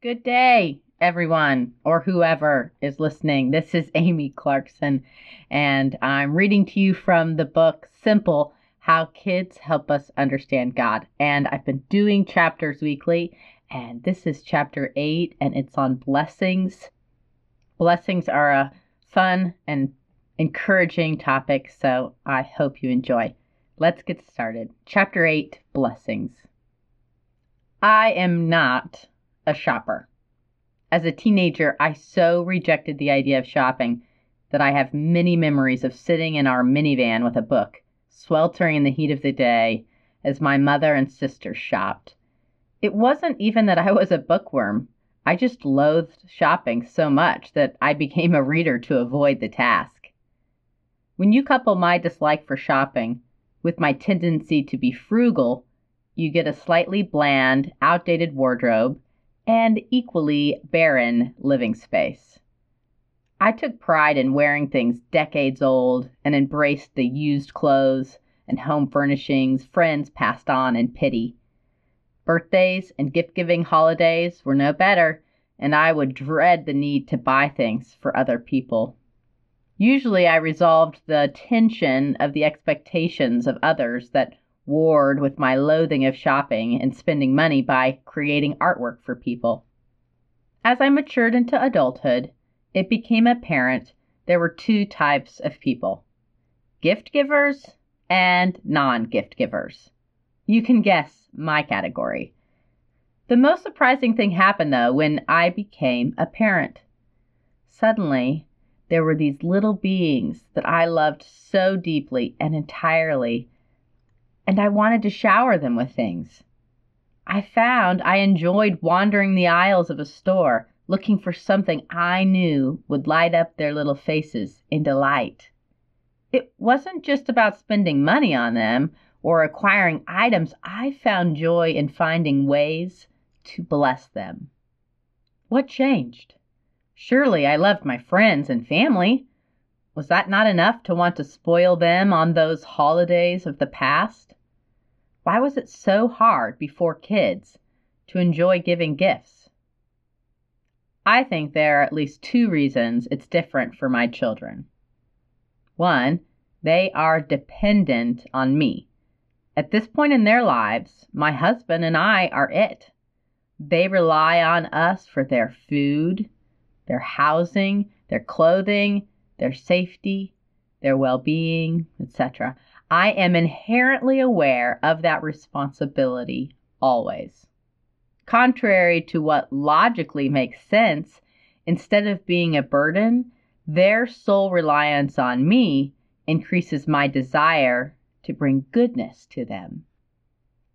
Good day, everyone, or whoever is listening. This is Amy Clarkson, and I'm reading to you from the book Simple How Kids Help Us Understand God. And I've been doing chapters weekly, and this is chapter eight, and it's on blessings. Blessings are a fun and encouraging topic, so I hope you enjoy. Let's get started. Chapter 8 Blessings. I am not a shopper. As a teenager, I so rejected the idea of shopping that I have many memories of sitting in our minivan with a book, sweltering in the heat of the day as my mother and sister shopped. It wasn't even that I was a bookworm. I just loathed shopping so much that I became a reader to avoid the task. When you couple my dislike for shopping with my tendency to be frugal, you get a slightly bland, outdated wardrobe and equally barren living space. I took pride in wearing things decades old and embraced the used clothes and home furnishings friends passed on in pity. Birthdays and gift giving holidays were no better, and I would dread the need to buy things for other people. Usually, I resolved the tension of the expectations of others that warred with my loathing of shopping and spending money by creating artwork for people. As I matured into adulthood, it became apparent there were two types of people gift givers and non gift givers. You can guess my category. The most surprising thing happened, though, when I became a parent. Suddenly, there were these little beings that I loved so deeply and entirely, and I wanted to shower them with things. I found I enjoyed wandering the aisles of a store looking for something I knew would light up their little faces in delight. It wasn't just about spending money on them or acquiring items, I found joy in finding ways to bless them. What changed? Surely I loved my friends and family. Was that not enough to want to spoil them on those holidays of the past? Why was it so hard before kids to enjoy giving gifts? I think there are at least two reasons it's different for my children. One, they are dependent on me. At this point in their lives, my husband and I are it. They rely on us for their food, their housing, their clothing, their safety, their well being, etc. I am inherently aware of that responsibility always. Contrary to what logically makes sense, instead of being a burden, their sole reliance on me increases my desire to bring goodness to them.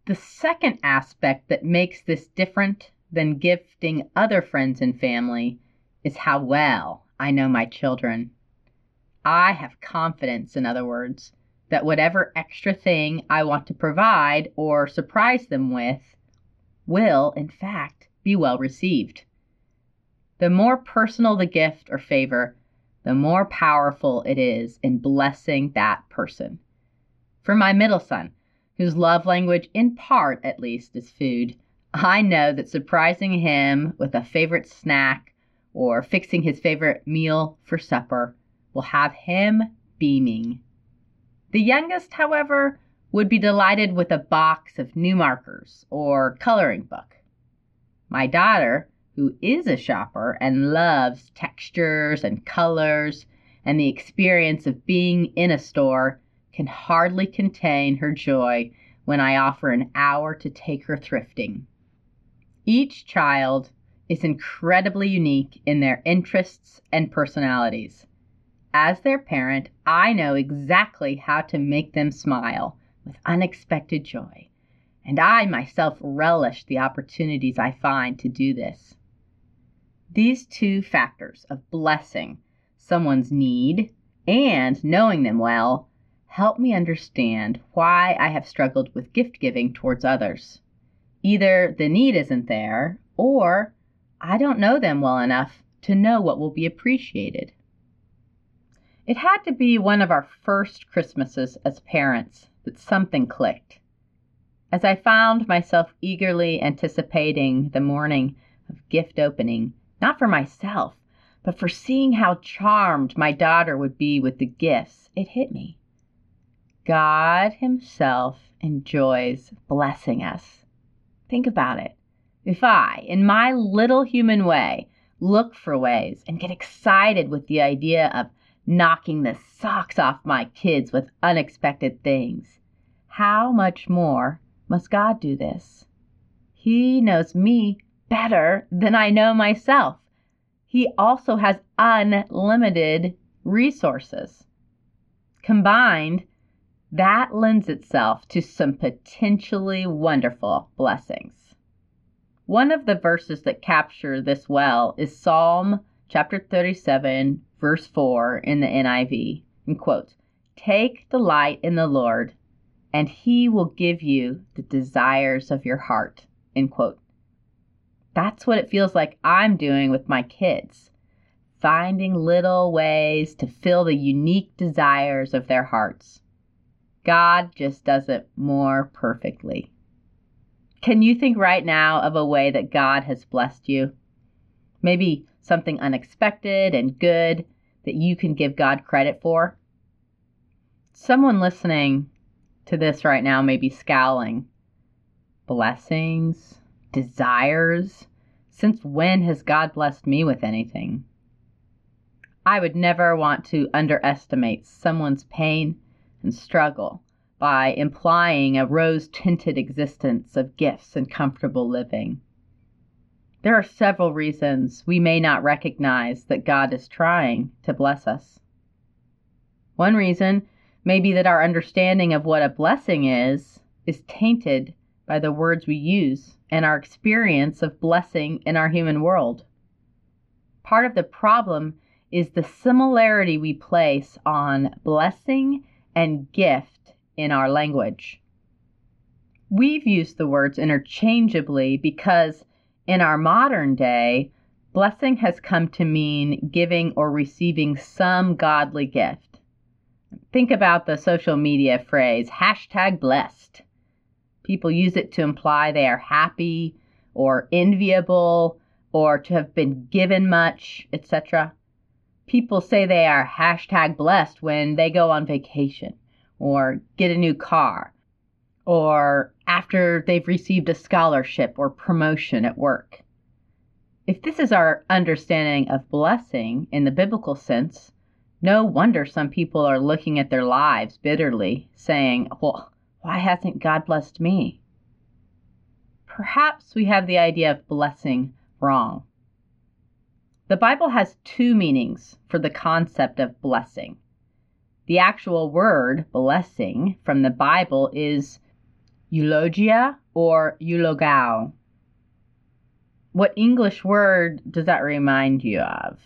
The second aspect that makes this different than gifting other friends and family is how well I know my children. I have confidence, in other words, that whatever extra thing I want to provide or surprise them with will, in fact, be well received. The more personal the gift or favor, the more powerful it is in blessing that person. For my middle son, whose love language, in part at least, is food, I know that surprising him with a favorite snack or fixing his favorite meal for supper will have him beaming. The youngest, however, would be delighted with a box of new markers or coloring book. My daughter, who is a shopper and loves textures and colors and the experience of being in a store, can hardly contain her joy when I offer an hour to take her thrifting. Each child is incredibly unique in their interests and personalities. As their parent, I know exactly how to make them smile with unexpected joy, and I myself relish the opportunities I find to do this. These two factors of blessing someone's need and knowing them well help me understand why I have struggled with gift giving towards others. Either the need isn't there, or I don't know them well enough to know what will be appreciated. It had to be one of our first Christmases as parents that something clicked. As I found myself eagerly anticipating the morning of gift opening, not for myself, but for seeing how charmed my daughter would be with the gifts, it hit me. God Himself enjoys blessing us. Think about it. If I, in my little human way, look for ways and get excited with the idea of knocking the socks off my kids with unexpected things, how much more must God do this? He knows me better than I know myself. He also has unlimited resources. Combined, that lends itself to some potentially wonderful blessings. One of the verses that capture this well is Psalm chapter 37, verse 4 in the NIV, and quotes, Take delight in the Lord, and he will give you the desires of your heart. End quote. That's what it feels like I'm doing with my kids, finding little ways to fill the unique desires of their hearts. God just does it more perfectly. Can you think right now of a way that God has blessed you? Maybe something unexpected and good that you can give God credit for? Someone listening to this right now may be scowling. Blessings? Desires? Since when has God blessed me with anything? I would never want to underestimate someone's pain and struggle by implying a rose tinted existence of gifts and comfortable living. There are several reasons we may not recognize that God is trying to bless us. One reason may be that our understanding of what a blessing is is tainted by the words we use and our experience of blessing in our human world. Part of the problem is the similarity we place on blessing and gift in our language. We've used the words interchangeably because in our modern day, blessing has come to mean giving or receiving some godly gift. Think about the social media phrase hashtag blessed. People use it to imply they are happy or enviable or to have been given much, etc people say they are hashtag blessed when they go on vacation or get a new car or after they've received a scholarship or promotion at work. If this is our understanding of blessing in the biblical sense, no wonder some people are looking at their lives bitterly, saying, Well, why hasn't God blessed me? Perhaps we have the idea of blessing wrong. The Bible has two meanings for the concept of blessing. The actual word blessing from the Bible is eulogia or eulogao. What English word does that remind you of?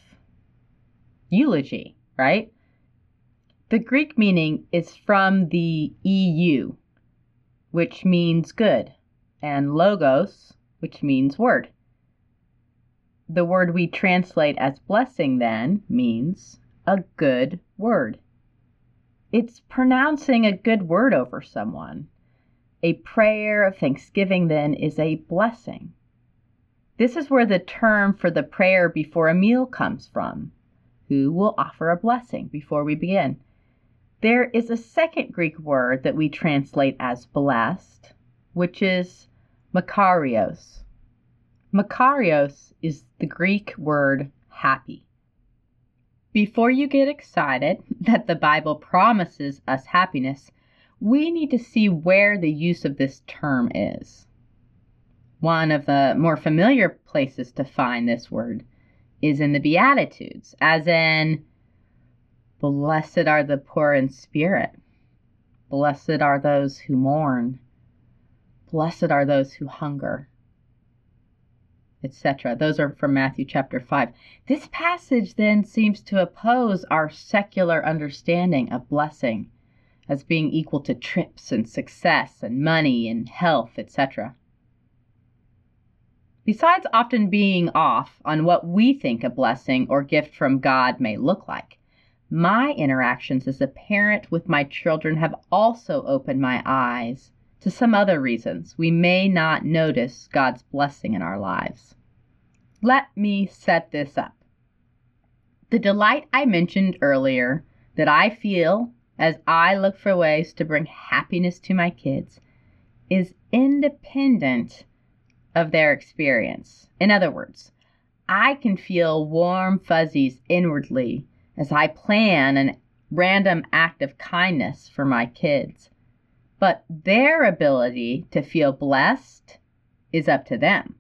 Eulogy, right? The Greek meaning is from the EU, which means good, and logos, which means word. The word we translate as blessing then means a good word. It's pronouncing a good word over someone. A prayer of thanksgiving then is a blessing. This is where the term for the prayer before a meal comes from. Who will offer a blessing before we begin? There is a second Greek word that we translate as blessed, which is makarios. Makarios is the Greek word happy. Before you get excited that the Bible promises us happiness, we need to see where the use of this term is. One of the more familiar places to find this word is in the Beatitudes, as in, Blessed are the poor in spirit, blessed are those who mourn, blessed are those who hunger etc. Those are from Matthew chapter 5. This passage then seems to oppose our secular understanding of blessing as being equal to trips and success and money and health, etc. Besides often being off on what we think a blessing or gift from God may look like, my interactions as a parent with my children have also opened my eyes to some other reasons we may not notice God's blessing in our lives. Let me set this up. The delight I mentioned earlier that I feel as I look for ways to bring happiness to my kids is independent of their experience. In other words, I can feel warm fuzzies inwardly as I plan an random act of kindness for my kids. But their ability to feel blessed is up to them.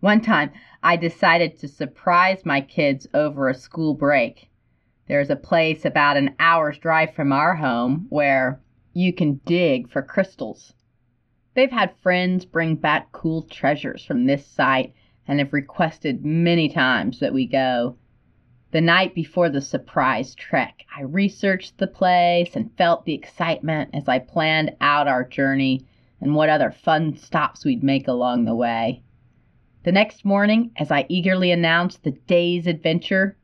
One time, I decided to surprise my kids over a school break. There's a place about an hour's drive from our home where you can dig for crystals. They've had friends bring back cool treasures from this site and have requested many times that we go. The night before the surprise trek, I researched the place and felt the excitement as I planned out our journey and what other fun stops we'd make along the way. The next morning, as I eagerly announced the day's adventure,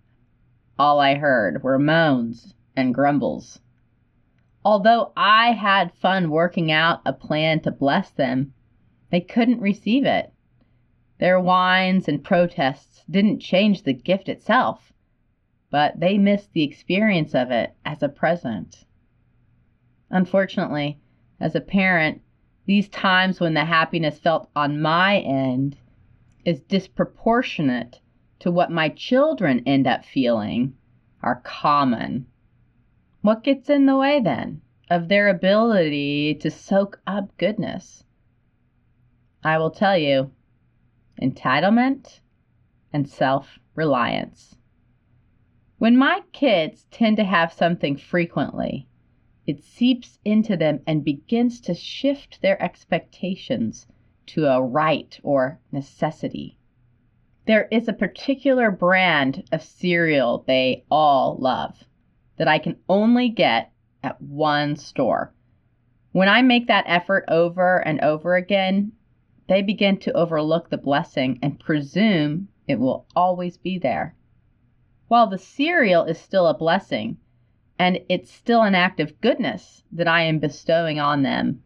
all I heard were moans and grumbles. Although I had fun working out a plan to bless them, they couldn't receive it. Their whines and protests didn't change the gift itself, but they missed the experience of it as a present. Unfortunately, as a parent, these times when the happiness felt on my end is disproportionate to what my children end up feeling are common. What gets in the way then of their ability to soak up goodness? I will tell you entitlement and self reliance. When my kids tend to have something frequently, it seeps into them and begins to shift their expectations to a right or necessity. There is a particular brand of cereal they all love that I can only get at one store. When I make that effort over and over again, they begin to overlook the blessing and presume it will always be there. While the cereal is still a blessing, and it's still an act of goodness that I am bestowing on them,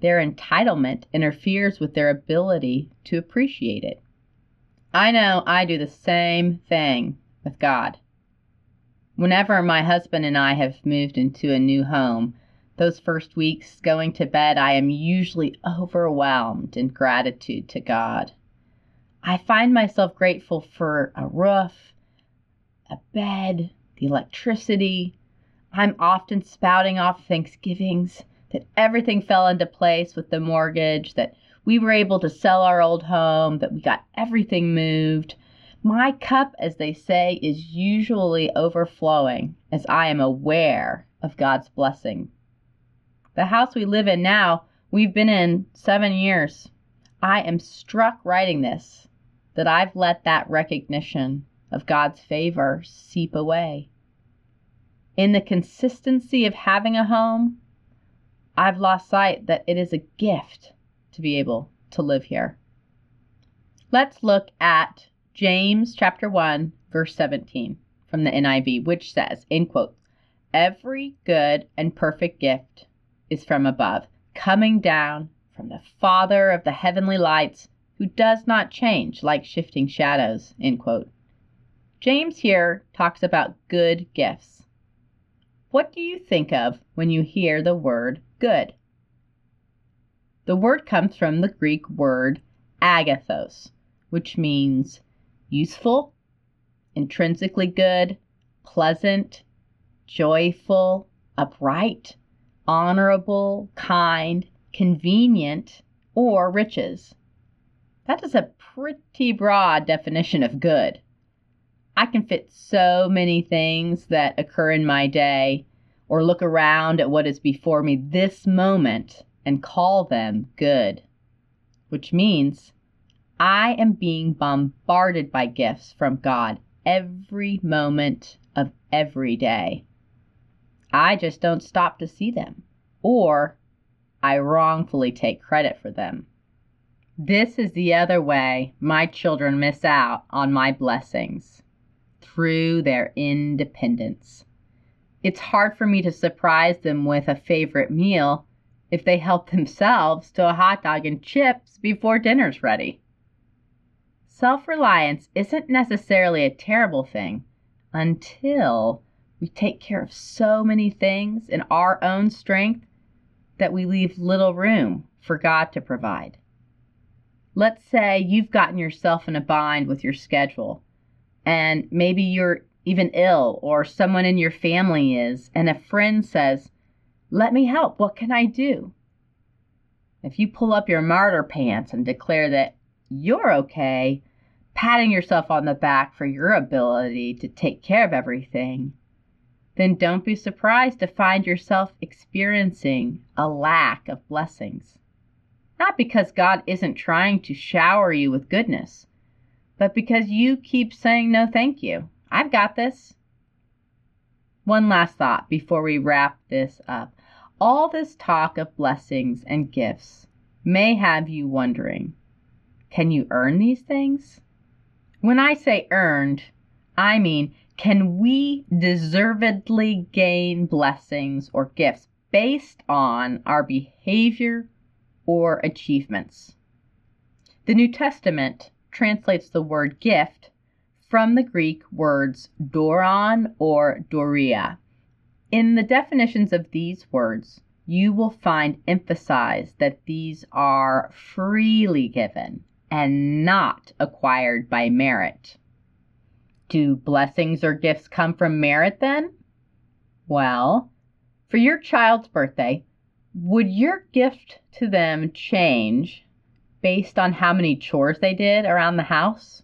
their entitlement interferes with their ability to appreciate it. I know I do the same thing with God. Whenever my husband and I have moved into a new home, those first weeks going to bed, I am usually overwhelmed in gratitude to God. I find myself grateful for a roof, a bed, the electricity. I'm often spouting off thanksgivings that everything fell into place with the mortgage, that we were able to sell our old home, that we got everything moved. My cup, as they say, is usually overflowing as I am aware of God's blessing. The house we live in now, we've been in seven years. I am struck writing this that I've let that recognition of God's favor seep away. In the consistency of having a home, I've lost sight that it is a gift to be able to live here. Let's look at James chapter 1 verse 17 from the NIV which says in quotes every good and perfect gift is from above coming down from the father of the heavenly lights who does not change like shifting shadows end quote James here talks about good gifts what do you think of when you hear the word good. The word comes from the Greek word agathos, which means useful, intrinsically good, pleasant, joyful, upright, honorable, kind, convenient, or riches. That is a pretty broad definition of good. I can fit so many things that occur in my day or look around at what is before me this moment and call them good, which means I am being bombarded by gifts from God every moment of every day. I just don't stop to see them, or I wrongfully take credit for them. This is the other way my children miss out on my blessings through their independence. It's hard for me to surprise them with a favorite meal if they help themselves to a hot dog and chips before dinner's ready. self reliance isn't necessarily a terrible thing until we take care of so many things in our own strength that we leave little room for God to provide. Let's say you've gotten yourself in a bind with your schedule, and maybe you're even ill, or someone in your family is, and a friend says, Let me help. What can I do? If you pull up your martyr pants and declare that you're okay, patting yourself on the back for your ability to take care of everything, then don't be surprised to find yourself experiencing a lack of blessings. Not because God isn't trying to shower you with goodness, but because you keep saying no thank you. I've got this. One last thought before we wrap this up. All this talk of blessings and gifts may have you wondering can you earn these things? When I say earned, I mean can we deservedly gain blessings or gifts based on our behavior or achievements? The New Testament translates the word gift from the Greek words doron or doria. In the definitions of these words, you will find emphasized that these are freely given and not acquired by merit. Do blessings or gifts come from merit then? Well, for your child's birthday, would your gift to them change based on how many chores they did around the house?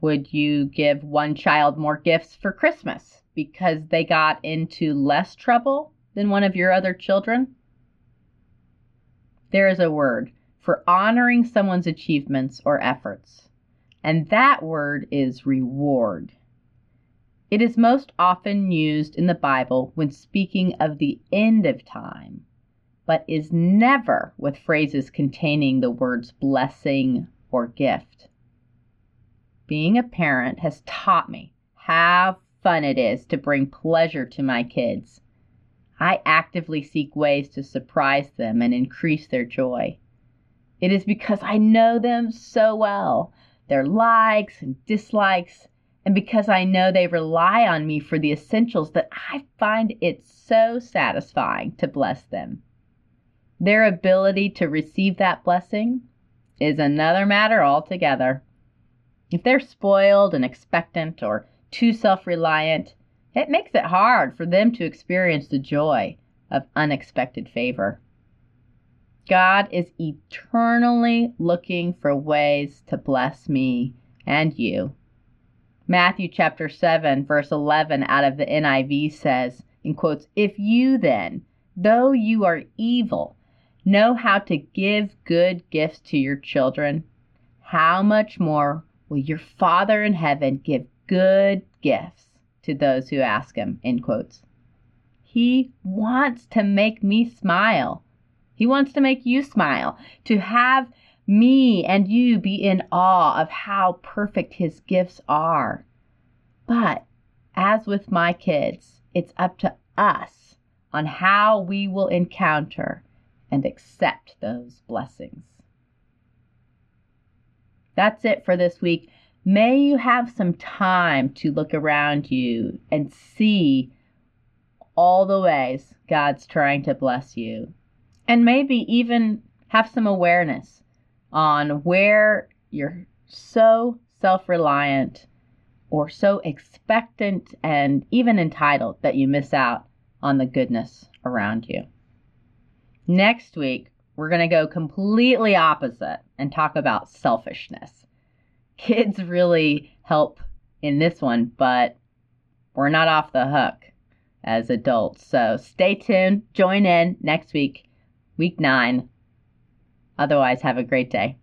Would you give one child more gifts for Christmas because they got into less trouble than one of your other children? There is a word for honoring someone's achievements or efforts and that word is reward. It is most often used in the Bible when speaking of the end of time, but is never with phrases containing the words blessing or gift. Being a parent has taught me how fun it is to bring pleasure to my kids. I actively seek ways to surprise them and increase their joy. It is because I know them so well their likes and dislikes, and because I know they rely on me for the essentials that I find it so satisfying to bless them. Their ability to receive that blessing is another matter altogether. If they're spoiled and expectant or too self reliant, it makes it hard for them to experience the joy of unexpected favor. God is eternally looking for ways to bless me and you. Matthew chapter 7, verse 11 out of the NIV says, in quotes, If you then, though you are evil, know how to give good gifts to your children, how much more will your Father in heaven give good gifts to those who ask him? End quotes. He wants to make me smile. He wants to make you smile, to have me and you be in awe of how perfect His gifts are. But as with my kids, it's up to us on how we will encounter and accept those blessings. That's it for this week. May you have some time to look around you and see all the ways God's trying to bless you and maybe even have some awareness on where you're so self reliant or so expectant and even entitled that you miss out on the goodness around you. Next week, we're going to go completely opposite and talk about selfishness. Kids really help in this one, but we're not off the hook as adults. So stay tuned, join in next week week nine. Otherwise, have a great day.